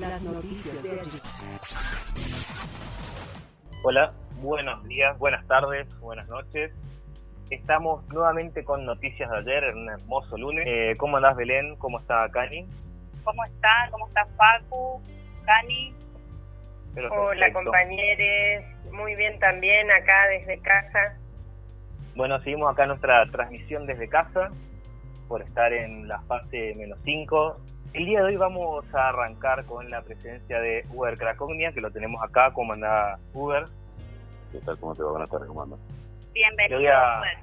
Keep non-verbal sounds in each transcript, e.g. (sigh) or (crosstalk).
Las noticias de ayer. Hola, buenos días, buenas tardes, buenas noches. Estamos nuevamente con noticias de ayer en un hermoso lunes. Eh, ¿Cómo andás, Belén? ¿Cómo está Cani? ¿Cómo está? ¿Cómo está Facu? Cani. Pero Hola perfecto. compañeros, muy bien también acá desde casa. Bueno, seguimos acá nuestra transmisión desde casa por estar en la fase menos 5. El día de hoy vamos a arrancar con la presencia de Uber Cracognia, que lo tenemos acá. ¿Cómo anda Uber? ¿Qué tal? ¿Cómo te va? Buenas tardes, ¿cómo andas? Bienvenido. Yo voy a- Uber.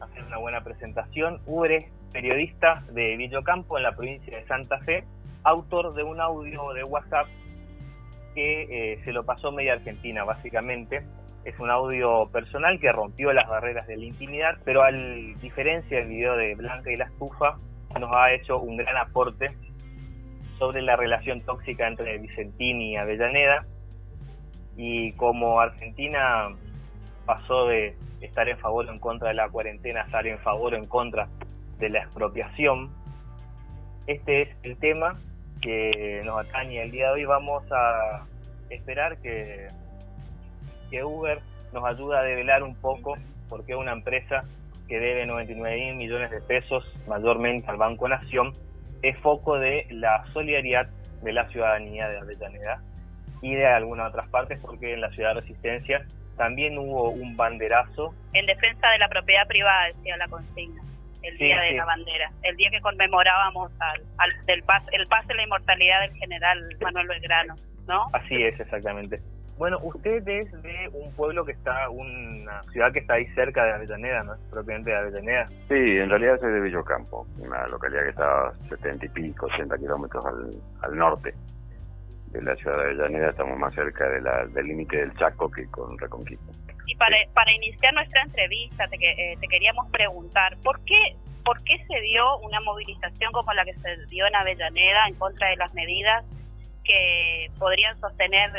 hacer una buena presentación. Uber es periodista de Villocampo en la provincia de Santa Fe, autor de un audio de WhatsApp que eh, se lo pasó media Argentina, básicamente. Es un audio personal que rompió las barreras de la intimidad, pero al diferencia del video de Blanca y la estufa, nos ha hecho un gran aporte sobre la relación tóxica entre Vicentín y Avellaneda y como Argentina pasó de estar en favor o en contra de la cuarentena a estar en favor o en contra de la expropiación. Este es el tema que nos atañe el día de hoy. Vamos a esperar que, que Uber nos ayude a develar un poco por qué una empresa que debe 99 mil millones de pesos mayormente al Banco Nación es foco de la solidaridad de la ciudadanía de Avellaneda y de algunas otras partes porque en la ciudad de Resistencia también hubo un banderazo En defensa de la propiedad privada, decía la consigna. El Sí, día de sí. la bandera, el día que conmemorábamos al, al- del paz, el paz de la inmortalidad del general Manuel Belgrano, ¿no? Así es, exactamente. Bueno, usted es de un pueblo que está, una ciudad que está ahí cerca de Avellaneda, ¿no? Es propiamente de Avellaneda. Sí, en realidad soy de Villocampo, una localidad que está a 70 y pico, 80 kilómetros al, al norte de la ciudad de Avellaneda. Estamos más cerca de la- del límite del Chaco que con Reconquista. Y para, para iniciar nuestra entrevista, te, que- eh, te queríamos preguntar, ¿por qué, ¿por qué se dio una movilización como la que se dio en Avellaneda en contra de las medidas que podrían sostener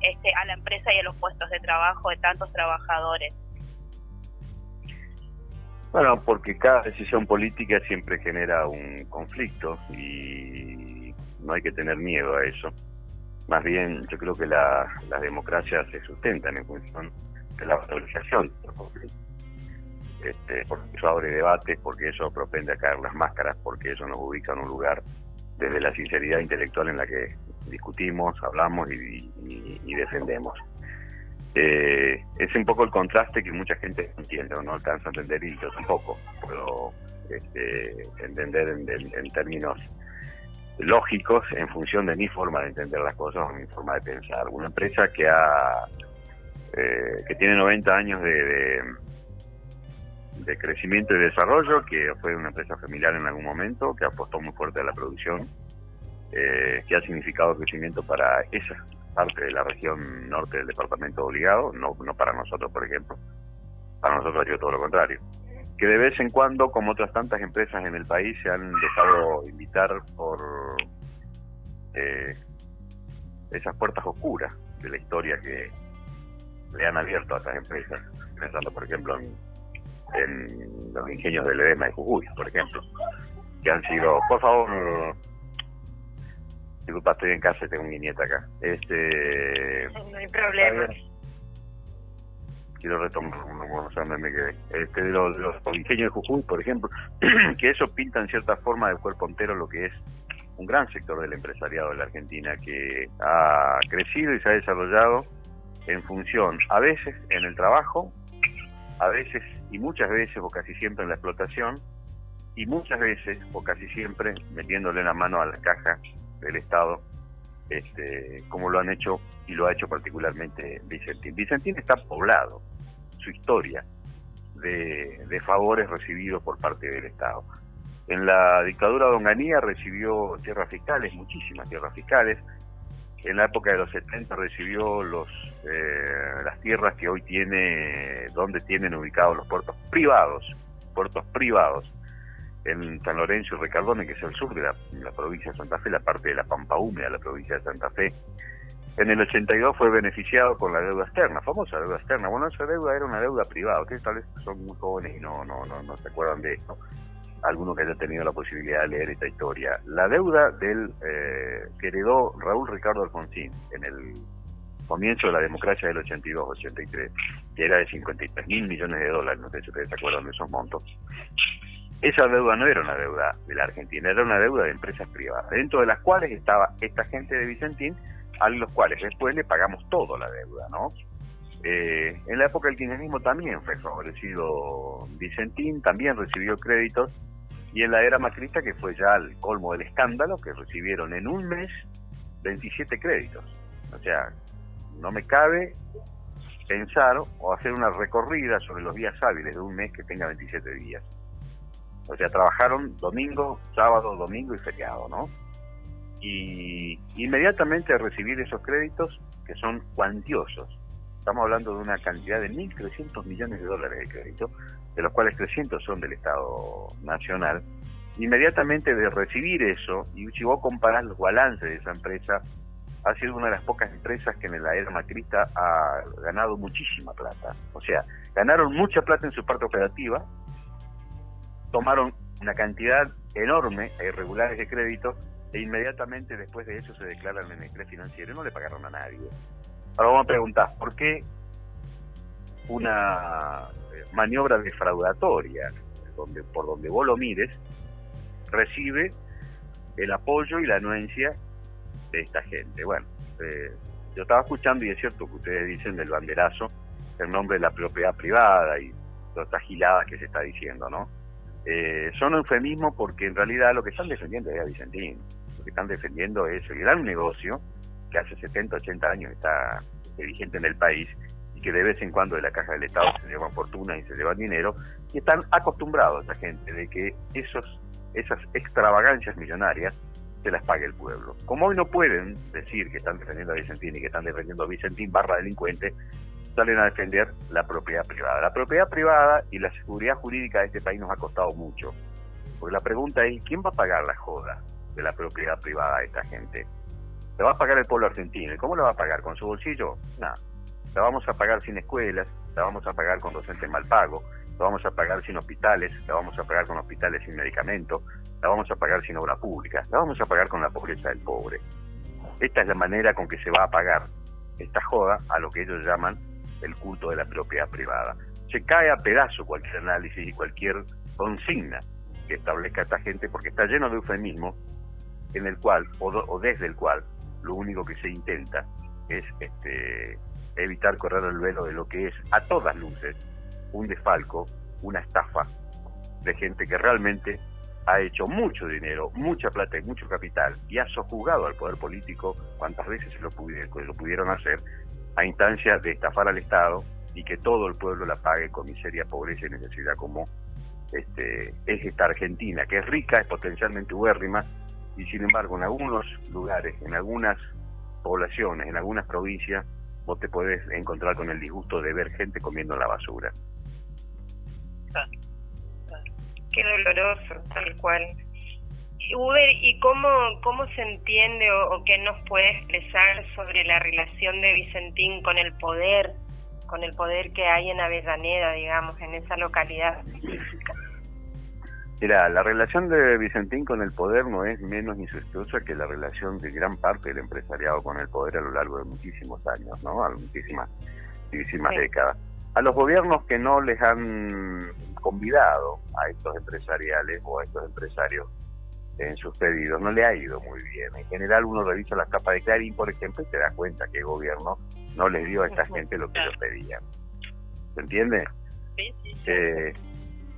este, a la empresa y a los puestos de trabajo de tantos trabajadores? Bueno, porque cada decisión política siempre genera un conflicto y no hay que tener miedo a eso. Más bien, yo creo que la, las democracias se sustentan en función de la valorización de los conflictos. Este, porque eso abre debates, porque eso propende a caer las máscaras, porque eso nos ubica en un lugar desde la sinceridad intelectual en la que discutimos, hablamos y, defendemos. Eh, es un poco el contraste que mucha gente entiende o no alcanza a entender y yo tampoco puedo este, entender en, en- en términos lógicos en función de mi forma de entender las cosas o mi forma de pensar. Una empresa que ha eh, que tiene 90 años de, de, de crecimiento y desarrollo, que fue una empresa familiar en algún momento, que apostó muy fuerte a la producción, eh, que ha significado crecimiento para esa parte de la región norte del departamento obligado, no, no para nosotros, por ejemplo. Para nosotros ha sido todo lo contrario. Que de vez en cuando, como otras tantas empresas en el país, se han dejado invitar por eh, esas puertas oscuras de la historia que le han abierto a esas empresas. Pensando, por ejemplo, en, en los ingenios del Edema de Jujuy, por ejemplo, que han sido, por favor, disculpa, estoy en casa y tengo mi nieta acá. Este, (laughs) No hay problema. quiero retomar, no, sé dónde me quedé. Este, de los, los ingenios de Jujuy, por ejemplo, (clears throat) que eso pinta en cierta forma de cuerpo entero lo que es un gran sector del empresariado de la Argentina que ha crecido y se ha desarrollado en función, a veces en el trabajo, a veces y muchas veces o casi siempre en la explotación, y muchas veces o casi siempre metiéndole la mano a la caja del Estado, este, como lo han hecho y lo ha hecho particularmente Vicentín. Vicentín está poblado, su historia, de, de favores recibidos por parte del Estado. En la dictadura de Onganía recibió tierras fiscales, muchísimas tierras fiscales. En la época de los 70 recibió los, eh, las tierras que hoy tiene, donde tienen ubicados los puertos privados, puertos privados, en San Lorenzo y Recardone, que es el sur de la, provincia de Santa Fe, la parte de la Pampa Húmeda la provincia de Santa Fe. En el 82 fue beneficiado con la deuda externa, famosa deuda externa. Bueno, esa deuda era una deuda privada. Ustedes tal vez son muy jóvenes y no, no, no, no se acuerdan de esto. alguno que haya tenido la posibilidad de leer esta historia. La deuda del eh, que heredó Raúl Ricardo Alfonsín en el comienzo de la democracia del 82-83, que era de 53 mil millones de dólares, no sé si ustedes se acuerdan de esos montos, esa deuda no era una deuda de la Argentina, era una deuda de empresas privadas, dentro de las cuales estaba esta gente de Vicentín, a los cuales después le pagamos todo la deuda, ¿no? Eh, en la época del kirchnerismo también fue favorecido Vicentín, también recibió créditos, y en la era macrista, que fue ya el colmo del escándalo, que recibieron en un mes 27 créditos. O sea, no me cabe pensar o hacer una recorrida sobre los días hábiles de un mes que tenga 27 días. O sea, trabajaron domingo, sábado, domingo y feriado, ¿no? Y inmediatamente a recibir esos créditos, que son cuantiosos, estamos hablando de una cantidad de 1.300 millones de dólares de crédito, de los cuales 300 son del Estado Nacional, inmediatamente de recibir eso, y si vos comparás los balances de esa empresa ha sido una de las pocas empresas que en la era macrista ha ganado muchísima plata. O sea, ganaron mucha plata en su parte operativa, tomaron una cantidad enorme e irregulares de crédito e inmediatamente después de eso se declaran en estrés financiero y no le pagaron a nadie. Ahora vamos a preguntar, ¿por qué una eh, maniobra defraudatoria, donde, por donde vos lo mires, recibe el apoyo y la anuencia de esta gente. Bueno, eh, yo estaba escuchando y es cierto que ustedes dicen del banderazo, el nombre de la propiedad privada y toda esta gilada que se está diciendo, ¿no? Eh, son eufemismos porque en realidad lo que están defendiendo es a Vicentín, lo que están defendiendo es el gran negocio que hace 70, 80 años está vigente en el país y que de vez en cuando de la caja del Estado se llevan fortuna y se llevan dinero, y están acostumbrados a esa gente de que esos, esas extravagancias millonarias se las pague el pueblo. Como hoy no pueden decir que están defendiendo a Vicentín y que están defendiendo a Vicentín barra delincuente, salen a defender la propiedad privada. La propiedad privada y la seguridad jurídica de este país nos ha costado mucho. Porque la pregunta es, ¿quién va a pagar la joda de la propiedad privada a esta gente? ¿La va a pagar el pueblo argentino? ¿Y cómo la va a pagar? ¿Con su bolsillo? Nada. La vamos a pagar sin escuelas, la vamos a pagar con docentes mal pagos, la vamos a pagar sin hospitales, la vamos a pagar con hospitales sin medicamentos, la vamos a pagar sin obra pública, la vamos a pagar con la pobreza del pobre. Esta es la manera con que se va a pagar esta joda a lo que ellos llaman el culto de la propiedad privada. Se cae a pedazo cualquier análisis y cualquier consigna que establezca esta gente porque está lleno de eufemismo en el cual o, desde el cual lo único que se intenta es este, evitar correr el velo de lo que es a todas luces un desfalco, una estafa de gente que realmente ha hecho mucho dinero, mucha plata y mucho capital y ha sojugado al poder político cuantas veces se lo, lo pudieron hacer a instancia de estafar al Estado y que todo el pueblo la pague con miseria, pobreza y necesidad como este, es esta Argentina, que es rica, es potencialmente huérrima y sin embargo en algunos lugares, en algunas poblaciones, en algunas provincias, vos te podés encontrar con el disgusto de ver gente comiendo la basura qué doloroso, tal cual. Uber, ¿y cómo, cómo se entiende o, qué nos puede expresar sobre la relación de Vicentín con el poder, con el poder que hay en Avellaneda, digamos, en esa localidad específica? Mira, la relación de Vicentín con el poder no es menos incestuosa que la relación de gran parte del empresariado con el poder a lo largo de muchísimos años, ¿no? A muchísimas, muchísimas décadas. A los gobiernos que no les han convidado a estos empresariales o a estos empresarios en sus pedidos. No le ha ido muy bien. En general uno revisa las capas de Clarín, por ejemplo, y se da cuenta que el gobierno no les dio a esta gente lo que ellos pedían. ¿Se entiende? Eh,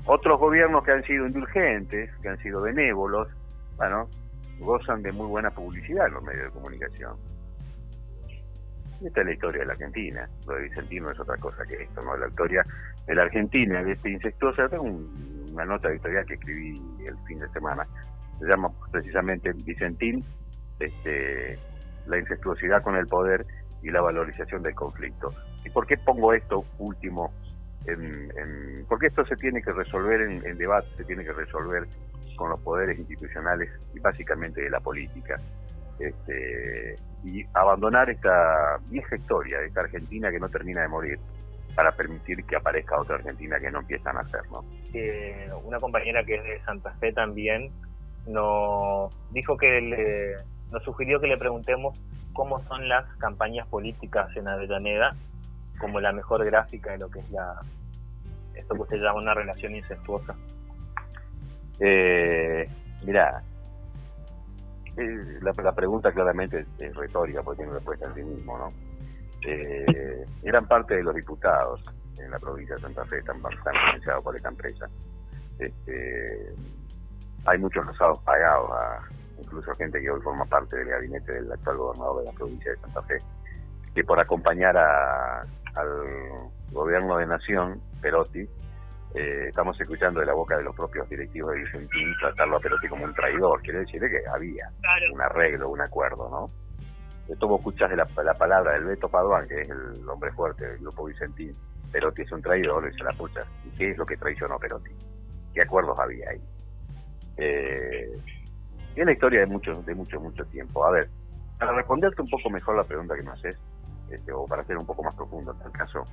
otros gobiernos que han sido indulgentes, que han sido benévolos, bueno, gozan de muy buena publicidad en los medios de comunicación. Esta es la historia de la Argentina. Lo de Vicentino es otra cosa que esto, ¿no? La historia de la Argentina, de este incestuosa. Tengo una nota editorial que escribí el fin de semana. Se llama precisamente Vicentín, este, la incestuosidad con el poder y la valorización del conflicto. ¿Y por qué pongo esto último? En, en, porque esto se tiene que resolver en, en debate, se tiene que resolver con los poderes institucionales y básicamente de la política este, y abandonar esta vieja historia esta Argentina que no termina de morir, para permitir que aparezca otra Argentina que no empiezan a hacer, ¿no? una compañera que es de Santa Fe también nos dijo que le, nos sugirió que le preguntemos cómo son las campañas políticas en Avellaneda como la mejor gráfica de lo que es la esto que usted llama una relación incestuosa. Eh, mira, la, la, pregunta claramente es, retórica porque tiene respuesta en sí mismo, ¿no? Eh, gran parte de los diputados en la provincia de Santa Fe están, están financiados por esta empresa. Este, hay muchos rosados pagados, a, incluso gente que hoy forma parte del gabinete del actual gobernador de la provincia de Santa Fe, que por acompañar al gobierno de Nación, Perotti, eh, estamos escuchando de la boca de los propios directivos de Vicentín tratarlo a Perotti como un traidor. Quiere decir que había un arreglo, un acuerdo, ¿no? Esto vos escuchas de la, palabra del Beto Paduán, que es el hombre fuerte del grupo Vicentín. Perotti es un traidor, se la pucha. ¿Y qué es lo que traicionó Perotti? ¿Qué acuerdos había ahí? Eh, es la historia de mucho, de mucho, mucho tiempo. A ver, para responderte un poco mejor la pregunta que me haces, este, o para ser un poco más profundo en tal caso,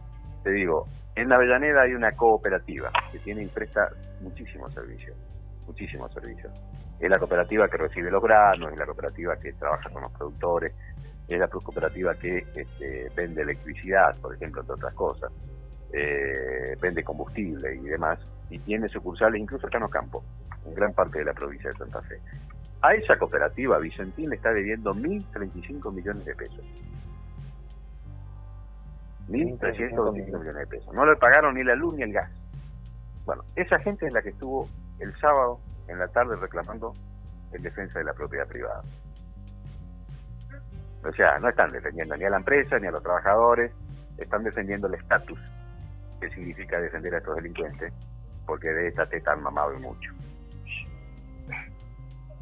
te digo, en la Avellaneda hay una cooperativa que tiene y presta muchísimos servicios, muchísimos servicios. Es la cooperativa que recibe los granos, es la cooperativa que trabaja con los productores, es la cooperativa que este, vende electricidad, por ejemplo, entre otras cosas, eh, vende combustible y demás, y tiene sucursales incluso acá en Ocampo, en gran parte de la provincia de Santa Fe. A esa cooperativa Vicentín le está debiendo 1.035 millones de pesos. 1.325 millones de pesos. No le pagaron ni la luz ni el gas. Bueno, esa gente es la que estuvo el sábado en la tarde reclamando en defensa de la propiedad privada. O sea, no están defendiendo ni a la empresa ni a los trabajadores, están defendiendo el estatus, que significa defender a estos delincuentes, porque de esta teta han mamado y mucho.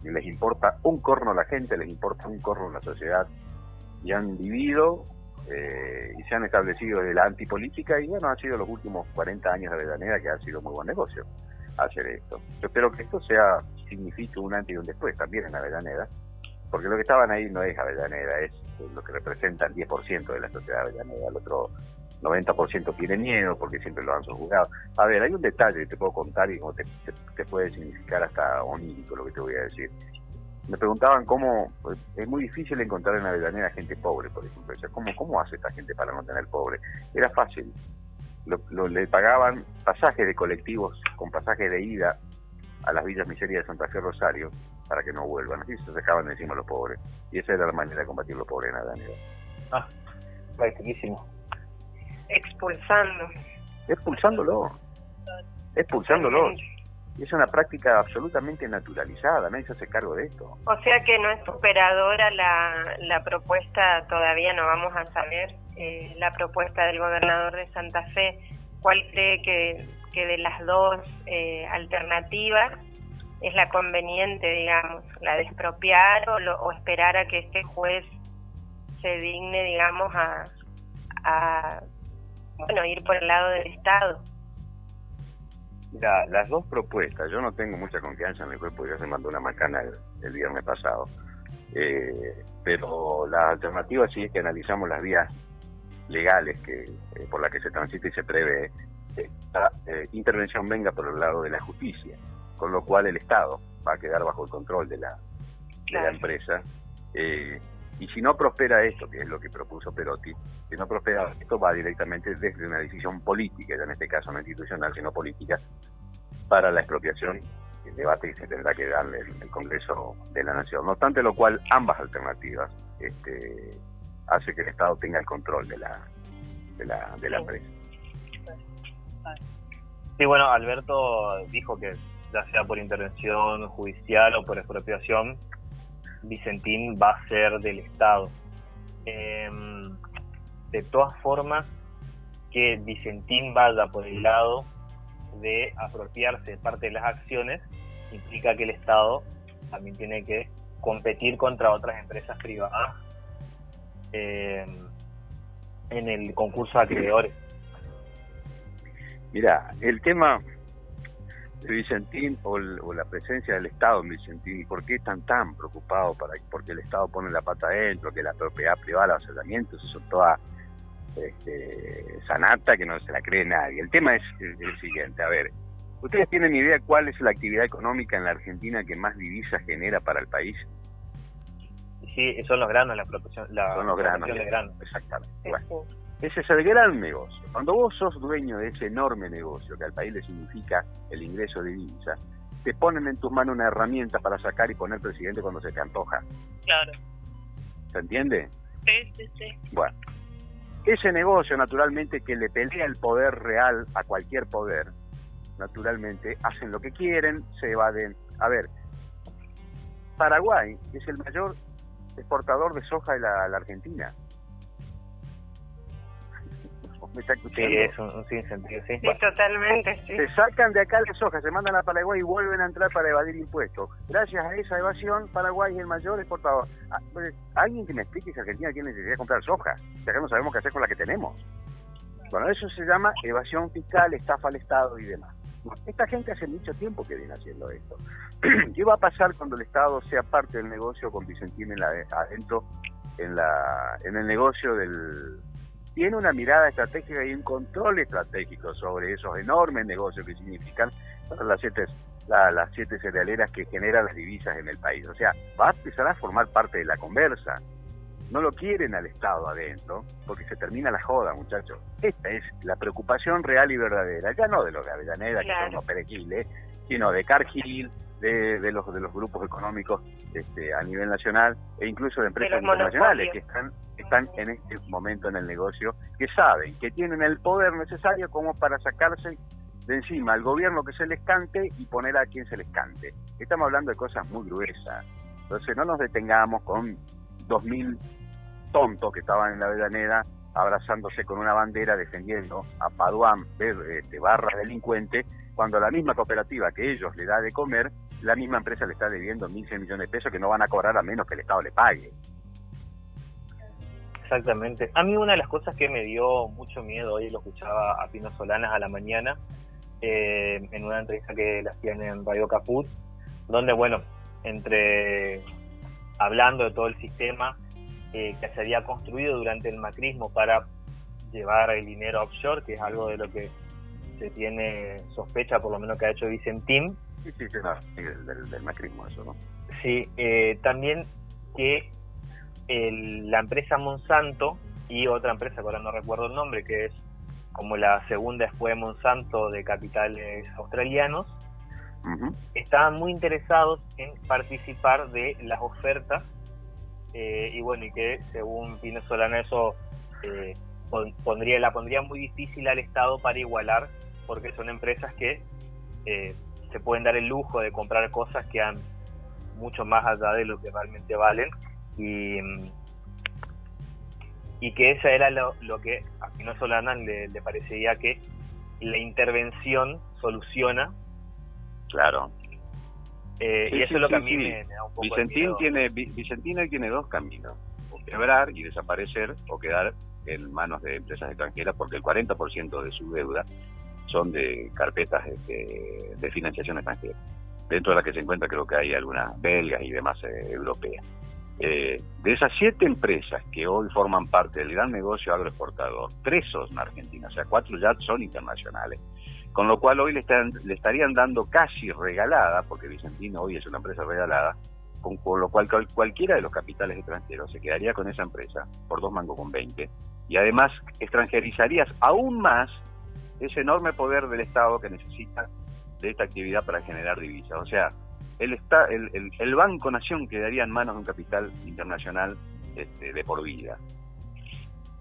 Les importa un corno a la gente, les importa un corno a la sociedad, y han vivido eh, y se han establecido de la antipolítica y bueno, han sido los últimos 40 años de Avellaneda que ha sido muy buen negocio hacer esto. Yo espero que esto sea signifique un antes y un después también en Avellaneda, porque lo que estaban ahí no es Avellaneda, es lo que representa el 10% de la sociedad de Avellaneda, el otro 90% tiene miedo porque siempre lo han subjugado. A ver, hay un detalle que te puedo contar y como te, puede significar hasta onírico lo que te voy a decir me preguntaban cómo, pues, es muy difícil encontrar en Avellaneda gente pobre, por ejemplo. ¿cómo, ¿Cómo hace esta gente para no tener pobre? Era fácil. Lo, le pagaban pasajes de colectivos con pasajes de ida a las villas miserias de Santa Fe Rosario para que no vuelvan. Así se dejaban encima los pobres. Y esa era la manera de combatir los pobres en Avellaneda. Ah, practiquísimo. Expulsando. Expulsándolo. Expulsándolo es una práctica absolutamente naturalizada, nadie se hace cargo de esto. O sea que no es superadora la, la propuesta, todavía no vamos a saber, eh, la propuesta del gobernador de Santa Fe. ¿Cuál cree que, que de las dos eh, alternativas es la conveniente, digamos, la de expropiar o, o esperar a que este juez se digne, digamos, a, a bueno, ir por el lado del Estado? Mira, las dos propuestas, yo no tengo mucha confianza en el cuerpo, ya se mandó una macana el, viernes pasado, eh, pero la alternativa sí es que analizamos las vías legales que eh, por las que se transita y se prevé esta eh, intervención venga por el lado de la justicia, con lo cual el Estado va a quedar bajo el control de la, de la empresa. Y si no prospera esto, que es lo que propuso Perotti, si no prospera esto va directamente desde una decisión política, ya en este caso no institucional, sino política, para la expropiación, el debate que se tendrá que darle el, Congreso de la Nación. No obstante lo cual, ambas alternativas este, hace que el Estado tenga el control de la, de la, de la empresa. Sí, bueno, Alberto dijo que ya sea por intervención judicial o por expropiación, Vicentín va a ser del Estado. Em, de todas formas, que Vicentín vaya por el lado de apropiarse parte de las acciones implica que el Estado también tiene que competir contra otras empresas privadas eh, en el concurso de acreedores. Mira, el tema de Vicentín o, la presencia del Estado en Vicentín y por qué están tan preocupados para porque el Estado pone la pata adentro, que la propiedad privada, los asentamientos, eso son todas este, Sanata, que no se la cree nadie. El tema es el, siguiente, a ver, ¿ustedes tienen idea cuál es la actividad económica en la Argentina que más divisas genera para el país? Sí, son los granos, la producción, la son los granos, de granos. Exactamente. Ese es el gran negocio. Cuando vos sos dueño de ese enorme negocio que al país le significa el ingreso de divisas, te ponen en tus manos una herramienta para sacar y poner presidente cuando se te antoja. Claro. ¿Se entiende? Sí, sí, sí. Bueno, ese negocio, naturalmente, que le pelea el poder real a cualquier poder, naturalmente, hacen lo que quieren, se evaden. A ver, Paraguay es el mayor exportador de soja de la Argentina. Sí, es un, sinsentido, sí. Sí, totalmente, sí. Se sacan de acá las hojas, se mandan a Paraguay y vuelven a entrar para evadir impuestos. Gracias a esa evasión, Paraguay es el mayor exportador. Ah, pues, alguien que me explique si Argentina tiene necesidad de comprar soja, ya que no sabemos qué hacer con la que tenemos. Bueno, eso se llama evasión fiscal, estafa al Estado y demás. Esta gente hace mucho tiempo que viene haciendo esto. (clears throat) ¿Qué va a pasar cuando el Estado sea parte del negocio con Vicentín en la, adentro en, la, en el negocio del, tiene una mirada estratégica y un control estratégico sobre esos enormes negocios que significan las siete, las siete cerealeras que generan las divisas en el país. O sea, va a empezar a formar parte de la conversa. No lo quieren al Estado adentro, porque se termina la joda, muchachos. Esta es la preocupación real y verdadera, ya no de los de Avellaneda, que son los perequiles, sino de Cargill, de, los de los grupos económicos este, a nivel nacional e incluso de empresas internacionales que están están en este momento en el negocio que saben que tienen el poder necesario como para sacarse de encima al gobierno que se les cante y poner a quien se les cante. Estamos hablando de cosas muy gruesas. Entonces no nos detengamos con dos mil tontos que estaban en la Avellaneda abrazándose con una bandera defendiendo a Paduán de este, barra delincuente cuando la misma cooperativa que ellos le da de comer, la misma empresa le está debiendo 1.100 millones de pesos que no van a cobrar a menos que el Estado le pague. Exactamente. A mí una de las cosas que me dio mucho miedo, hoy lo escuchaba a Pino Solanas a la mañana, eh, en una entrevista que le hacían en Radio Caput, donde, bueno, entre hablando de todo el sistema eh, que se había construido durante el macrismo para llevar el dinero offshore, que es algo de lo que se tiene sospecha, por lo menos que ha hecho Vicentín. Sí, sí, sí, no, del, del, macrismo eso, ¿no? Sí, eh, también que la empresa Monsanto y otra empresa, ahora no recuerdo el nombre, que es como la segunda después de Monsanto de capitales australianos, estaban muy interesados en participar de las ofertas eh, y bueno, y que según Pino Solana eso eh, pondría, la pondría muy difícil al Estado para igualar porque son empresas que eh, se pueden dar el lujo de comprar cosas que han mucho más allá de lo que realmente valen y, y que esa era lo, que a Pino Solana le, le parecía que la intervención soluciona. Claro. Eh, y eso es lo que a mí me, da un poco Vicentín tiene Vicentín tiene dos caminos, o quebrar y desaparecer o quedar en manos de empresas extranjeras porque el 40% de su deuda son de carpetas este, de financiación extranjera. Dentro de las que se encuentra creo que hay algunas belgas y demás eh, europeas. Eh, de esas siete empresas que hoy forman parte del gran negocio agroexportador, tres son argentinas, o sea, cuatro ya son internacionales. Con lo cual hoy le, están, le estarían dando casi regalada, porque Vicentino hoy es una empresa regalada, con, lo cual cualquiera de los capitales extranjeros se quedaría con esa empresa por dos mangos con 20 y además extranjerizarías aún más ese enorme poder del Estado que necesita de esta actividad para generar divisas. O sea, el, está, el, el, Banco Nación quedaría en manos de un capital internacional este, de por vida.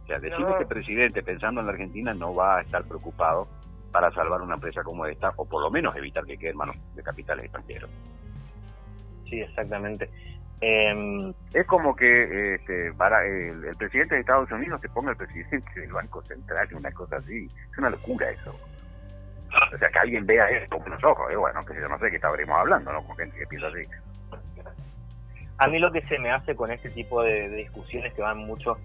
O sea, decir que este presidente, pensando en la Argentina, no va a estar preocupado para salvar una empresa como esta, o por lo menos evitar que quede en manos de capitales extranjeros. Sí, exactamente. Em, es como que este, para el, presidente de Estados Unidos se ponga el presidente del Banco Central, una cosa así. Es una locura eso. O sea, que alguien vea esto con los ojos, eh, bueno, que yo no sé qué estaríamos hablando, ¿no? Con gente que piensa así. A mí lo que se me hace con este tipo de, de discusiones que van mucho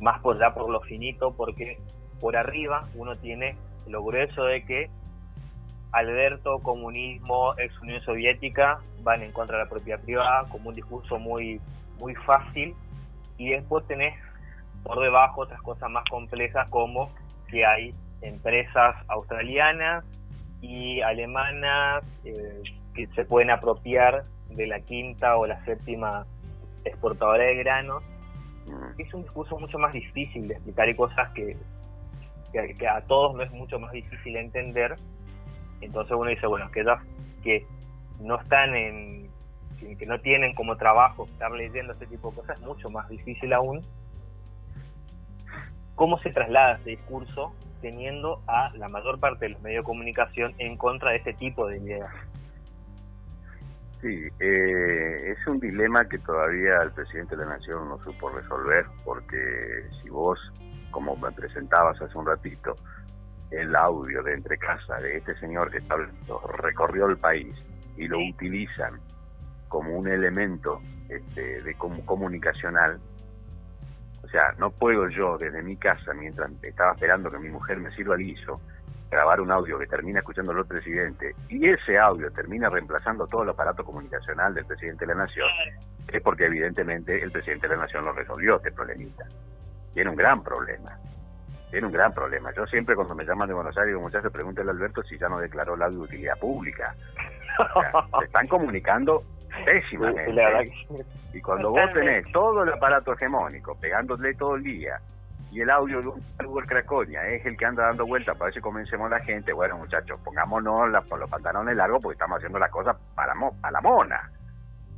más por allá por lo finito, porque por arriba uno tiene lo grueso de que Alberto, comunismo, ex Unión Soviética van en contra de la propiedad privada como un discurso muy, muy fácil y después tenés por debajo otras cosas más complejas como que hay empresas australianas y alemanas eh, que se pueden apropiar de la quinta o la séptima exportadora de granos. Mm. Es un discurso mucho más difícil de explicar y cosas que, que, a todos no es mucho más difícil entender. Entonces uno dice, bueno, que que no están en, que no tienen como trabajo estar leyendo este tipo de cosas, es mucho más difícil aún. ¿Cómo se traslada ese discurso teniendo a la mayor parte de los medios de comunicación en contra de este tipo de ideas? Sí, eh, es un dilema que todavía el presidente de la Nación no supo resolver, porque si vos, como me presentabas hace un ratito, el audio de entre casa de este señor que está, recorrió el país y lo utilizan como un elemento este, de comunicacional, o sea, no puedo yo desde mi casa, mientras estaba esperando que mi mujer me sirva el guiso, grabar un audio que termina escuchando el presidente y ese audio termina reemplazando todo el aparato comunicacional del presidente de la nación, es porque evidentemente el presidente de la nación lo resolvió este problemita. Tiene un gran problema. Tiene un gran problema. Yo siempre cuando me llaman de Buenos Aires, muchachos, pregúntale a Alberto si ya no declaró audio de utilidad pública. (laughs) se están comunicando pésimamente. Y cuando vos tenés todo el aparato hegemónico pegándole todo el día y el audio de un Google Craconia es el que anda dando vueltas para ver si convencemos a la gente. Bueno, muchachos, pongámonos los pantalones largos porque estamos haciendo las cosas para, para la mona.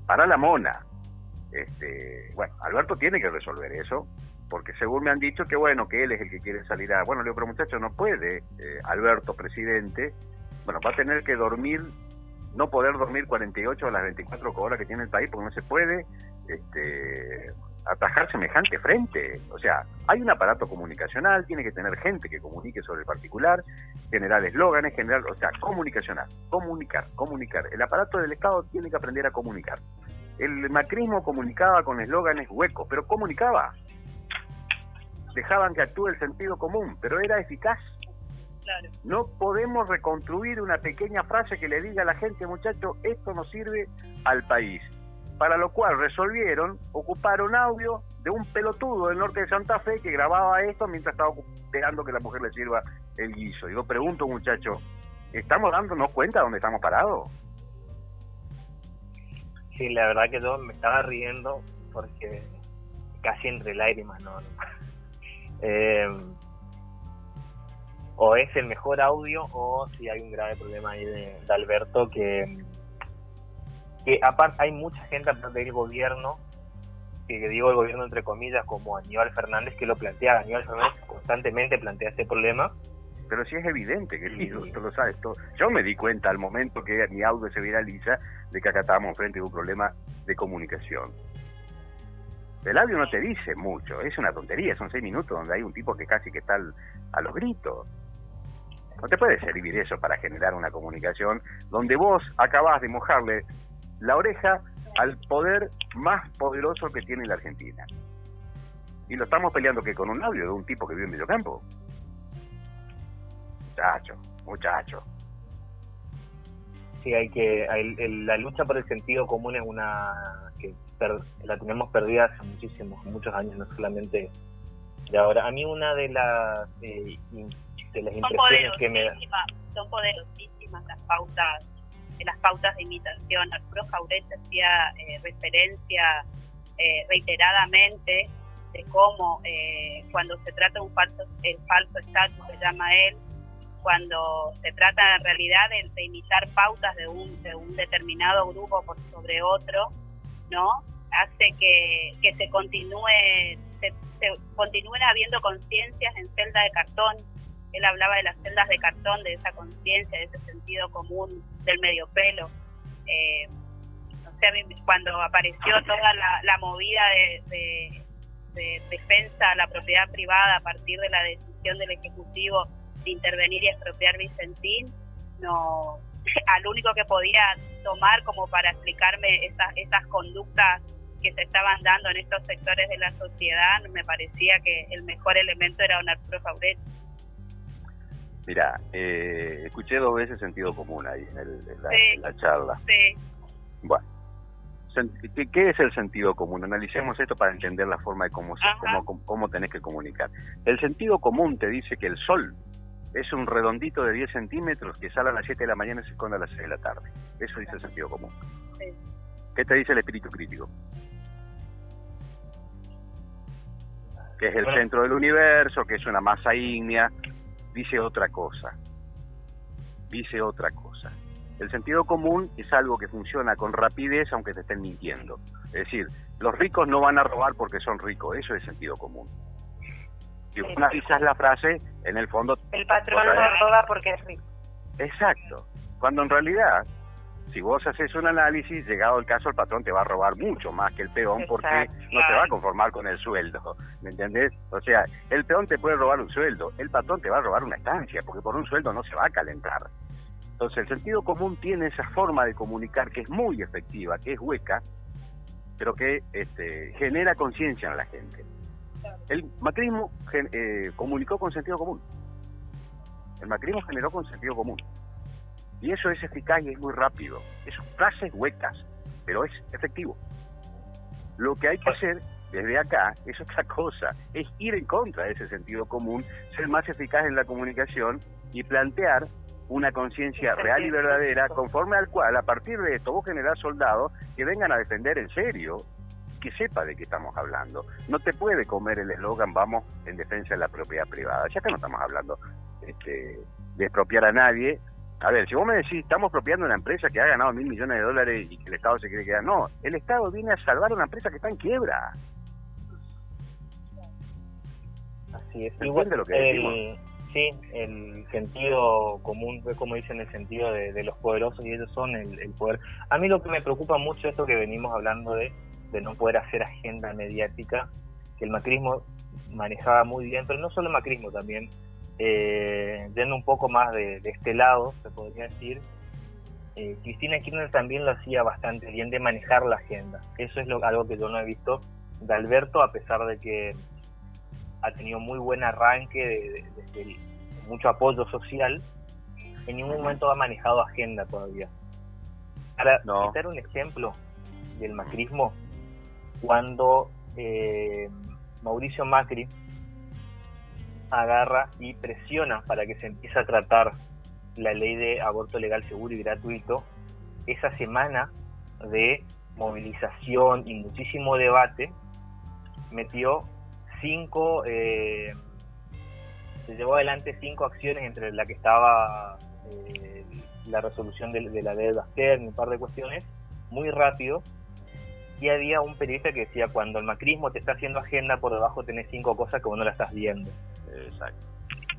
Para la mona. Este, bueno, Alberto tiene que resolver eso, porque según me han dicho que bueno, que él es el que quiere salir a... Bueno, le digo, pero muchachos, no puede, eh, Alberto, presidente, bueno, va a tener que dormir, no poder dormir 48 a las 24 horas que tiene el país, porque no se puede, este atajar semejante frente. O sea, hay un aparato comunicacional, tiene que tener gente que comunique sobre el particular, generar eslóganes, generar, o sea, comunicacional, comunicar, comunicar. El aparato del Estado tiene que aprender a comunicar. El macrismo comunicaba con eslóganes huecos, pero comunicaba. Dejaban que actúe el sentido común, pero era eficaz. No podemos reconstruir una pequeña frase que le diga a la gente, muchacho, esto no sirve al país para lo cual resolvieron ocupar un audio de un pelotudo del norte de Santa Fe que grababa esto mientras estaba esperando que la mujer le sirva el guiso. Y yo pregunto, muchacho, ¿estamos dándonos cuenta de dónde estamos parados? Sí, la verdad que yo me estaba riendo porque casi entre lágrimas, ¿no? Eh, o es el mejor audio o si hay un grave problema ahí de Alberto que que aparte hay mucha gente del gobierno, que digo el gobierno entre comillas, como Aníbal Fernández, que lo plantea. Aníbal Fernández constantemente plantea este problema. Pero sí es evidente que sí. tú lo sabes. Yo me di cuenta al momento que mi audio se viraliza de que acá estábamos frente a un problema de comunicación. El audio no te dice mucho, es una tontería, son seis minutos donde hay un tipo que casi que está a los gritos. No te puede servir eso para generar una comunicación donde vos acabás de mojarle la oreja al poder más poderoso que tiene la Argentina. Y lo estamos peleando que con un audio de un tipo que vive en Mediocampo. Muchacho, muchacho. Sí, hay que. la lucha por el sentido común es una. que la tenemos perdida hace muchísimos, muchos años, no solamente de ahora. A mí, una de las. Eh, de las impresiones que me. Son poderosísimas las pautas las pautas de imitación. Arturo Jauret hacía eh, referencia eh, reiteradamente de cómo eh, cuando se trata de un falso, el falso estatus, se llama él, cuando se trata en realidad de, imitar pautas de un, de un determinado grupo por sobre otro, ¿no? Hace que, que se continúe, se, continúen habiendo conciencias en celda de cartón él hablaba de las celdas de cartón, de esa conciencia, de ese sentido común del medio pelo. Eh, cuando apareció toda la, movida de, defensa a la propiedad privada a partir de la decisión del Ejecutivo de intervenir y expropiar Vicentín, no, (laughs) al único que podía tomar como para explicarme esas, esas conductas que se estaban dando en estos sectores de la sociedad, me parecía que el mejor elemento era don Arturo Fauret. Mira, eh, escuché dos veces sentido común ahí en, la, charla. Sí. Bueno, ¿Qué es el sentido común? Analicemos esto para entender la forma de cómo, cómo, cómo tenés que comunicar. El sentido común te dice que el sol es un redondito de 10 centímetros que sale a las 7 de la mañana y se esconde a las 6 de la tarde. Eso dice el sentido común. ¿Qué te dice el espíritu crítico? Que es el centro del universo, que es una masa ígnea. Dice otra cosa. Dice otra cosa. El sentido común es algo que funciona con rapidez aunque te estén mintiendo. Es decir, los ricos no van a robar porque son ricos. Eso es sentido común. Si analizas la frase, en el fondo... El patrón no roba porque es rico. Exacto. Cuando en realidad, si vos haces un análisis, llegado el caso, el patrón te va a robar mucho más que el peón porque no se va a conformar con el sueldo. ¿Me entendés? O sea, el peón te puede robar un sueldo, el patrón te va a robar una estancia porque por un sueldo no se va a calentar. Entonces, el sentido común tiene esa forma de comunicar que es muy efectiva, que es hueca, pero que este, genera conciencia en la gente. El macrismo eh, comunicó con sentido común. El macrismo generó con sentido común. Y eso es eficaz y es muy rápido. Es frases huecas, pero es efectivo. Lo que hay que hacer desde acá es otra (laughs) cosa, es ir en contra de ese sentido común, ser más eficaz en la comunicación y plantear una conciencia real y verdadera conforme al cual a partir de esto vos generás soldados que vengan a defender en serio que sepa de qué estamos hablando. No te puede comer el eslogan vamos en defensa de la propiedad privada. Ya que no estamos hablando este, de expropiar a nadie. A ver, si vos me decís, estamos expropiando una empresa que ha ganado mil millones de dólares y que el Estado se quiere quedar. No, el Estado viene a salvar una empresa que está en quiebra. Así es. Igual, lo que decimos? sí, el sentido común, como dicen, el sentido de, los poderosos y ellos son el, el, poder. A mí lo que me preocupa mucho es esto que venimos hablando de de no poder hacer agenda mediática, que el macrismo manejaba muy bien, pero no solo el macrismo también, eh, yendo un poco más de, este lado, se podría decir, eh, Cristina Kirchner también lo hacía bastante bien de manejar la agenda. Eso es lo, algo que yo no he visto de Alberto, a pesar de que ha tenido muy buen arranque, de, mucho apoyo social, en ningún momento ha manejado agenda todavía. Para no. citar un ejemplo del macrismo, cuando eh, Mauricio Macri agarra y presiona para que se empiece a tratar la ley de aborto legal, seguro y gratuito, esa semana de movilización y muchísimo debate, metió cinco, eh, se llevó adelante cinco acciones entre la que estaba eh, la resolución de, la deuda externa y un par de cuestiones, muy rápido, y había un periodista que decía, cuando el macrismo te está haciendo agenda, por debajo tenés cinco cosas que vos no la estás viendo. Exacto.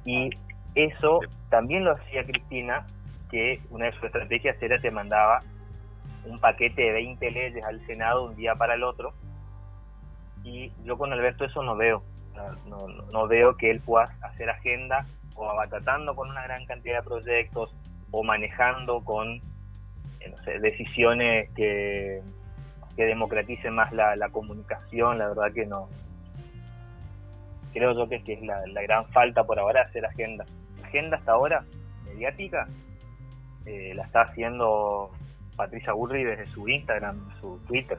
Y eso también lo hacía Cristina, que una de sus estrategias era que mandaba un paquete de 20 leyes al Senado un día para el otro. Y yo con Alberto eso no veo. No, no, veo que él pueda hacer agenda o abatatando con una gran cantidad de proyectos o manejando con eh, no sé, decisiones que que democratice más la, comunicación, la verdad que no. Creo yo que, es, que es la, gran falta por ahora hacer agenda. agenda hasta ahora, mediática, eh, la está haciendo Patricia Burri desde su Instagram, su Twitter.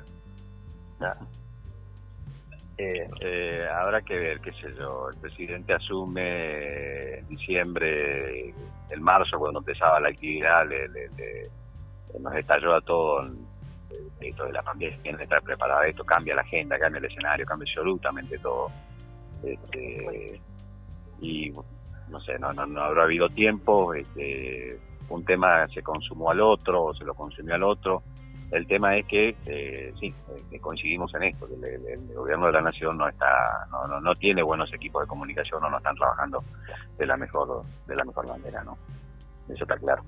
Eh, eh, habrá que ver, qué sé yo, el presidente asume en diciembre, en marzo, cuando empezaba la actividad, le, nos estalló a todos esto de la pandemia, tiene que estar preparada, esto cambia la agenda, cambia el escenario, cambia absolutamente todo. Este, y no sé, no, no, habrá habido tiempo, este, un tema se consumó al otro, o se lo consumió al otro. El tema es que, eh, sí, eh, coincidimos en esto, que el, gobierno de la nación no está, no, no, no tiene buenos equipos de comunicación o no están trabajando de la mejor, de la mejor manera, ¿no? Eso está claro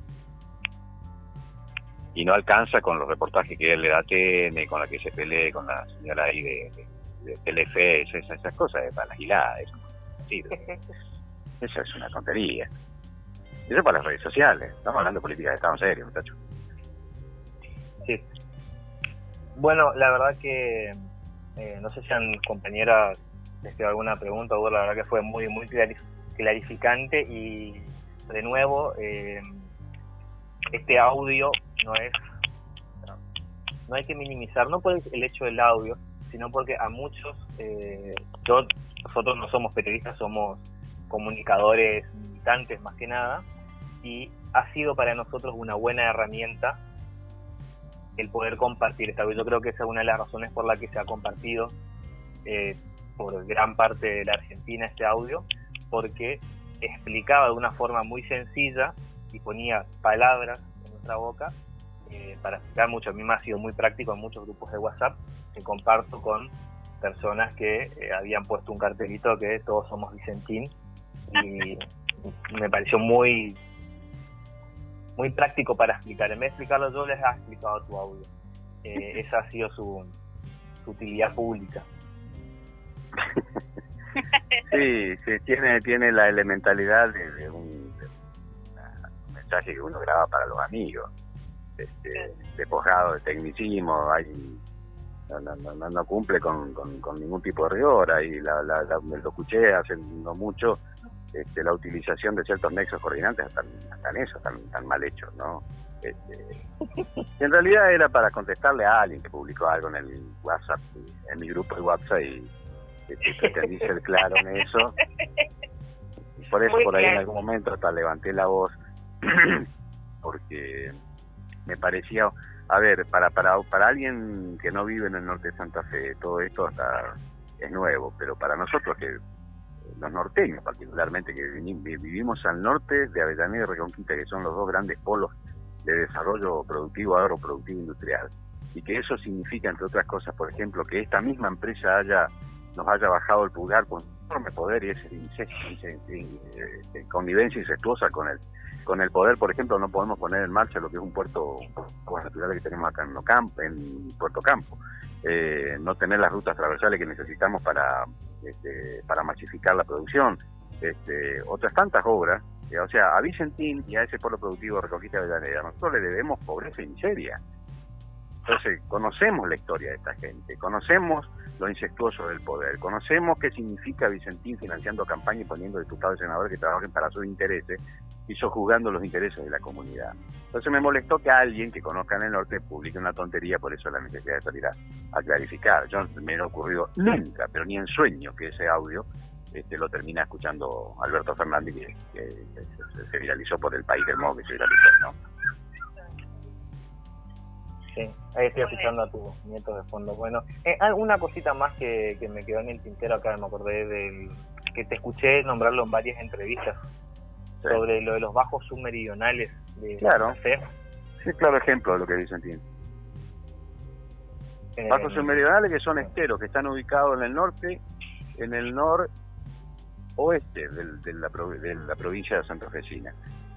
y no alcanza con los reportajes que él le da a TN, con la que se pelee con la señora ahí de, de, Telefe, esas, esas cosas para la gilada, eso (laughs) Eso es una tontería. Eso para las redes sociales. Estamos hablando de política de Estado en serio, muchachos. Sí. Bueno, la verdad que eh, no sé si han compañeras les quedó alguna pregunta, o la verdad que fue muy, muy clarificante y de nuevo, eh, este audio no es no hay que minimizar, no por el hecho del audio, sino porque a muchos, eh, nosotros no somos periodistas, somos comunicadores militantes más que nada, y ha sido para nosotros una buena herramienta el poder compartir esta Yo creo que esa es una de las razones por la que se ha compartido eh, por gran parte de la Argentina este audio, porque explicaba de una forma muy sencilla y ponía palabras en nuestra boca eh, para explicar mucho. A mí me ha sido muy práctico en muchos grupos de WhatsApp que comparto con personas que eh, habían puesto un cartelito que todos somos Vicentín y (laughs) me pareció muy muy práctico para explicar. En vez de explicarlo yo, les ha explicado tu audio. Eh, esa ha sido su, utilidad pública. (laughs) sí, sí, tiene, tiene la elementalidad de, un, mensaje que uno graba para los amigos, este, despojado de tecnicismo, hay, no, no, no, cumple con, con, ningún tipo de rigor, ahí la, la, lo escuché hace no mucho, este, la utilización de ciertos nexos coordinantes están, están eso, tan, mal hechos, ¿no? Este, en realidad era para contestarle a alguien que publicó algo en el WhatsApp, en mi grupo de WhatsApp y pretendí ser claro en eso. Y por eso por ahí en algún momento hasta levanté la voz (clears throat) porque me parecía, a ver, para, para, para alguien que no vive en el norte de Santa Fe, todo esto hasta es nuevo, pero para nosotros que los norteños particularmente, que vivimos al norte de Avellaneda y Reconquista, que son los dos grandes polos de desarrollo productivo, agroproductivo industrial, y que eso significa, entre otras cosas, por ejemplo, que esta misma empresa haya nos haya bajado el pulgar con enorme poder y esa eh, convivencia incestuosa con el con el poder, por ejemplo, no podemos poner en marcha lo que es un puerto natural que tenemos acá en, en Puerto Campo, eh, no tener las rutas transversales que necesitamos para este, para masificar la producción, este, otras tantas obras, eh, o sea, a Vicentín y a ese pueblo productivo Reconquista de Avellaneda, nosotros le debemos pobreza y miseria. Entonces, conocemos la historia de esta gente, conocemos lo incestuoso del poder, conocemos qué significa Vicentín financiando campaña y poniendo diputados y senadores que trabajen para sus intereses y sojuzgando los intereses de la comunidad. Entonces me molestó que alguien que conozca en el norte publique una tontería, por eso la necesidad de salir a, clarificar. Yo me ha ocurrido nunca, pero ni en sueño, que ese audio este, lo termina escuchando Alberto Fernández, que, se, viralizó por el país del modo que se viralizó, ¿no? Sí, ahí estoy escuchando a tu nieto de fondo. Bueno, eh, una cosita más que, me quedó en el tintero acá, me acordé del que te escuché nombrarlo en varias entrevistas sobre lo de los bajos submeridionales de claro. Sí, claro ejemplo de lo que dicen Eh, bajos submeridionales que son esteros, que están ubicados en el norte, en el noroeste de, la, de la provincia de Santa Fecina,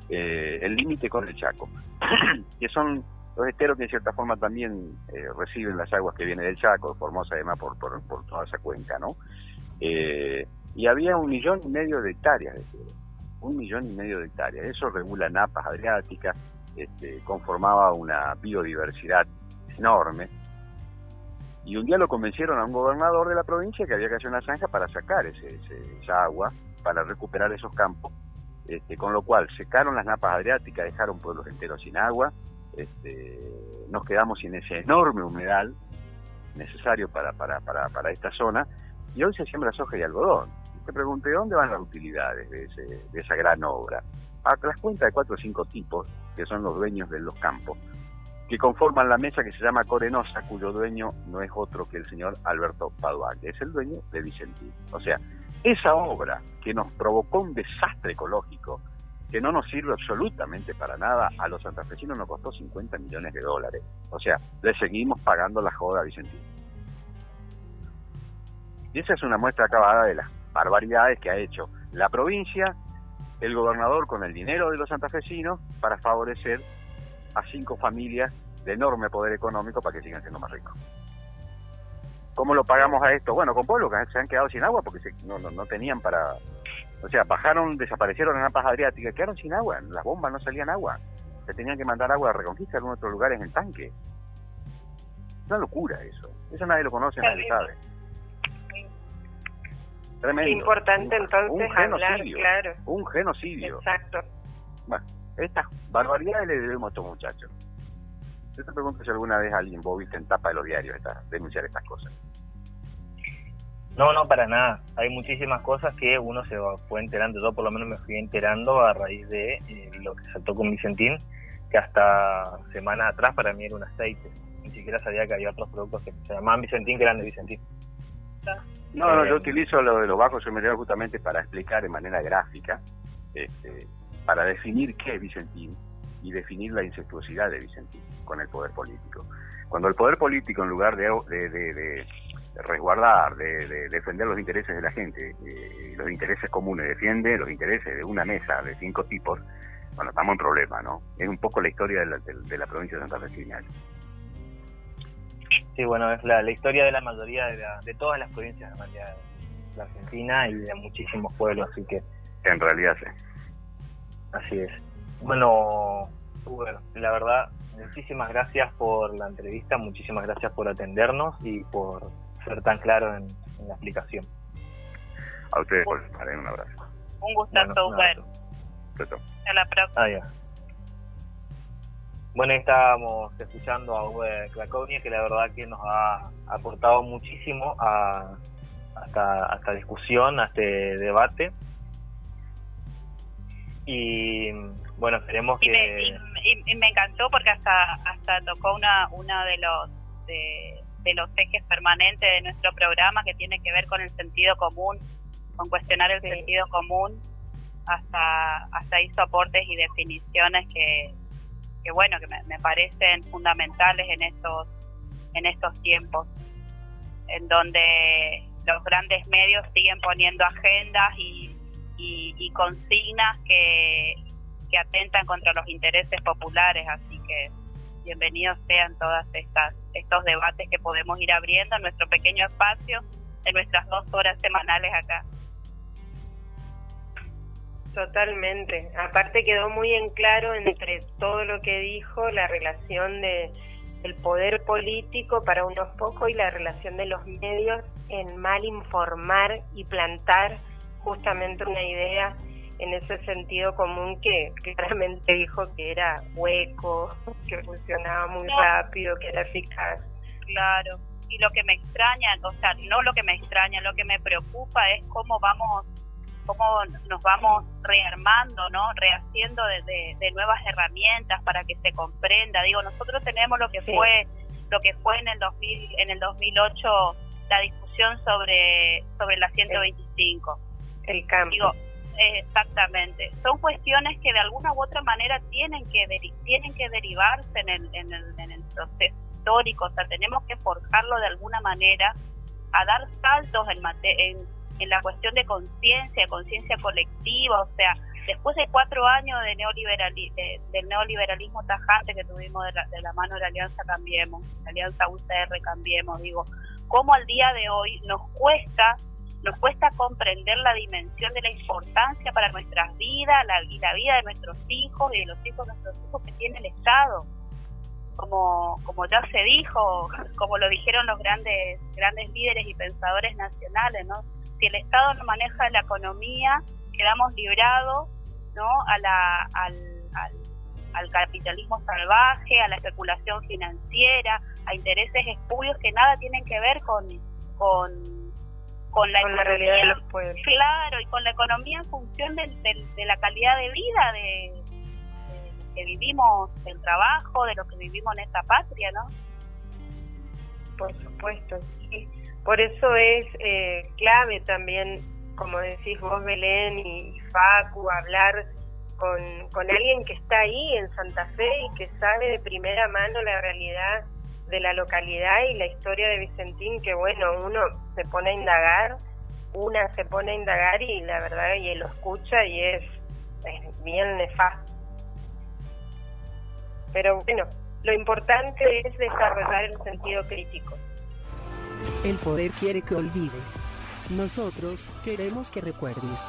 eh, el límite con el Chaco, (clears throat) que son los esteros que en cierta forma también eh, reciben las aguas que vienen del Chaco, Formosa además por, por, toda esa cuenca, ¿no? Eh, y había un millón y medio de hectáreas de esteros un millón y medio de hectáreas. Eso regula napas adriáticas, este, conformaba una biodiversidad enorme. Y un día lo convencieron a un gobernador de la provincia que había que hacer una zanja para sacar ese, esa agua, para recuperar esos campos. Este, con lo cual secaron las napas adriáticas, dejaron pueblos enteros sin agua, este, nos quedamos sin ese enorme humedal necesario para, para, para, para esta zona, y hoy se siembra soja y algodón pregunté, ¿dónde van las utilidades de, de esa gran obra? A las cuentas de cuatro o cinco tipos, que son los dueños de los campos, que conforman la mesa que se llama Corenosa, cuyo dueño no es otro que el señor Alberto Padua, que es el dueño de Vicentín. O sea, esa obra que nos provocó un desastre ecológico, que no nos sirve absolutamente para nada, a los santafesinos nos costó 50 millones de dólares. O sea, le seguimos pagando la joda a Vicentín. Y esa es una muestra acabada de las barbaridades que ha hecho la provincia, el gobernador con el dinero de los santafesinos para favorecer a cinco familias de enorme poder económico para que sigan siendo más ricos. ¿Cómo lo pagamos a esto? Bueno, con pueblos que se han quedado sin agua porque no, no, tenían para... O sea, bajaron, desaparecieron en la paz adriática, quedaron sin agua, las bombas no salían agua. Se tenían que mandar agua de reconquista en otros lugares en tanque. Es una locura eso. Eso nadie lo conoce, nadie sabe. Tremendo. importante entonces un genocidio, claro. Un genocidio. Exacto. Bueno, estas barbaridades le debemos a estos muchachos. Yo te pregunto si alguna vez alguien vos viste en tapa de los diarios esta, denunciar estas cosas. No, no, para nada. Hay muchísimas cosas que uno se fue enterando. Yo por lo menos me fui enterando a raíz de eh, lo que saltó con Vicentín, que hasta semanas atrás para mí era un aceite. Ni siquiera sabía que había otros productos que se llamaban Vicentín que eran de Vicentín. No, no, yo Eh, utilizo lo de los bajos humedales justamente para explicar de manera gráfica, este, para definir qué es Vicentín y definir la incestuosidad de Vicentín con el poder político. Cuando el poder político, en lugar de, de- de- de resguardar, de, de defender los intereses de la gente, eh, los intereses comunes, defiende los intereses de una mesa de cinco tipos, bueno, estamos en problema, ¿no? Es un poco la historia de la, de- de la provincia de Santa Fe Señal. Sí, bueno, es la, la historia de la mayoría de, la- de todas las provincias en realidad, de la Argentina y de muchísimos pueblos, así que En realidad sí. así es. Bueno, Uber, la verdad, muchísimas gracias por la entrevista, muchísimas gracias por atendernos y por ser tan claro en, en la explicación. A ustedes por estar, ¿eh? un abrazo. Un gustazo, Bueno, un Uber. abrazo. Hasta la próxima. Adiós. Bueno, estábamos escuchando a Uwe Krakownie, que la verdad que nos ha aportado muchísimo a, a esta, a esta discusión, a este debate. Y bueno, esperemos Y me, que... y- y- y me encantó porque hasta hasta tocó una una de los de, de los ejes permanentes de nuestro programa que tiene que ver con el sentido común, con cuestionar el Sí. sentido común. Hasta hasta hizo aportes y definiciones que, que bueno que me, me parecen fundamentales en estos en estos tiempos en donde los grandes medios siguen poniendo agendas y, y, y consignas que, atentan contra los intereses populares, así que bienvenidos sean todas estas estos debates que podemos ir abriendo en nuestro pequeño espacio de nuestras dos horas semanales acá. Totalmente. Aparte quedó muy en claro entre todo lo que dijo la relación de el poder político para unos pocos y la relación de los medios en mal informar y plantar justamente una idea en ese sentido común que claramente dijo que era hueco, que funcionaba muy No. rápido, que era eficaz. Claro. Y lo que me extraña, o sea, no lo que me extraña, lo que me preocupa es cómo vamos cómo nos vamos rearmando, ¿no? Rehaciendo de, de- de nuevas herramientas para que se comprenda. Digo, nosotros tenemos lo que Sí. fue lo que fue en el 2000, en el 2008 la discusión sobre sobre la 125. El campo. Digo, exactamente. Son cuestiones que de alguna u otra manera tienen que tienen que derivarse en el, en, el, en el proceso histórico. O sea, tenemos que forjarlo de alguna manera a dar saltos en, mate- en, en la cuestión de conciencia, conciencia colectiva. O sea, después de cuatro años de neoliberali de- del neoliberalismo tajante que tuvimos de la, de la mano de la Alianza Cambiemos, la Alianza UCR Cambiemos, digo, cómo al día de hoy nos cuesta nos cuesta comprender la dimensión de la importancia para nuestras vidas y la vida de nuestros hijos y de los hijos de nuestros hijos que tiene el Estado. Como, como ya se dijo, como lo dijeron los grandes, grandes líderes y pensadores nacionales, ¿no? Si el Estado no maneja la economía, quedamos librados ¿no? a la, al, al, al capitalismo salvaje, a la especulación financiera, a intereses espurios que nada tienen que ver con, con con la con la realidad de los pueblos. claro, y con la economía en función del- del- de la calidad de vida de, de que vivimos, del trabajo, de lo que vivimos en esta patria, ¿no? Por supuesto, sí. Por eso es eh, clave también, como decís vos, Belén y, Facu, hablar con, con alguien que está ahí en Santa Fe y que sabe de primera mano la realidad de la localidad y la historia de Vicentín, que bueno, uno se pone a indagar, una se pone a indagar y la verdad, y él lo escucha y es, es bien nefasto. Pero bueno, lo importante es desarrollar el sentido crítico. El poder quiere que olvides. Nosotros queremos que recuerdes.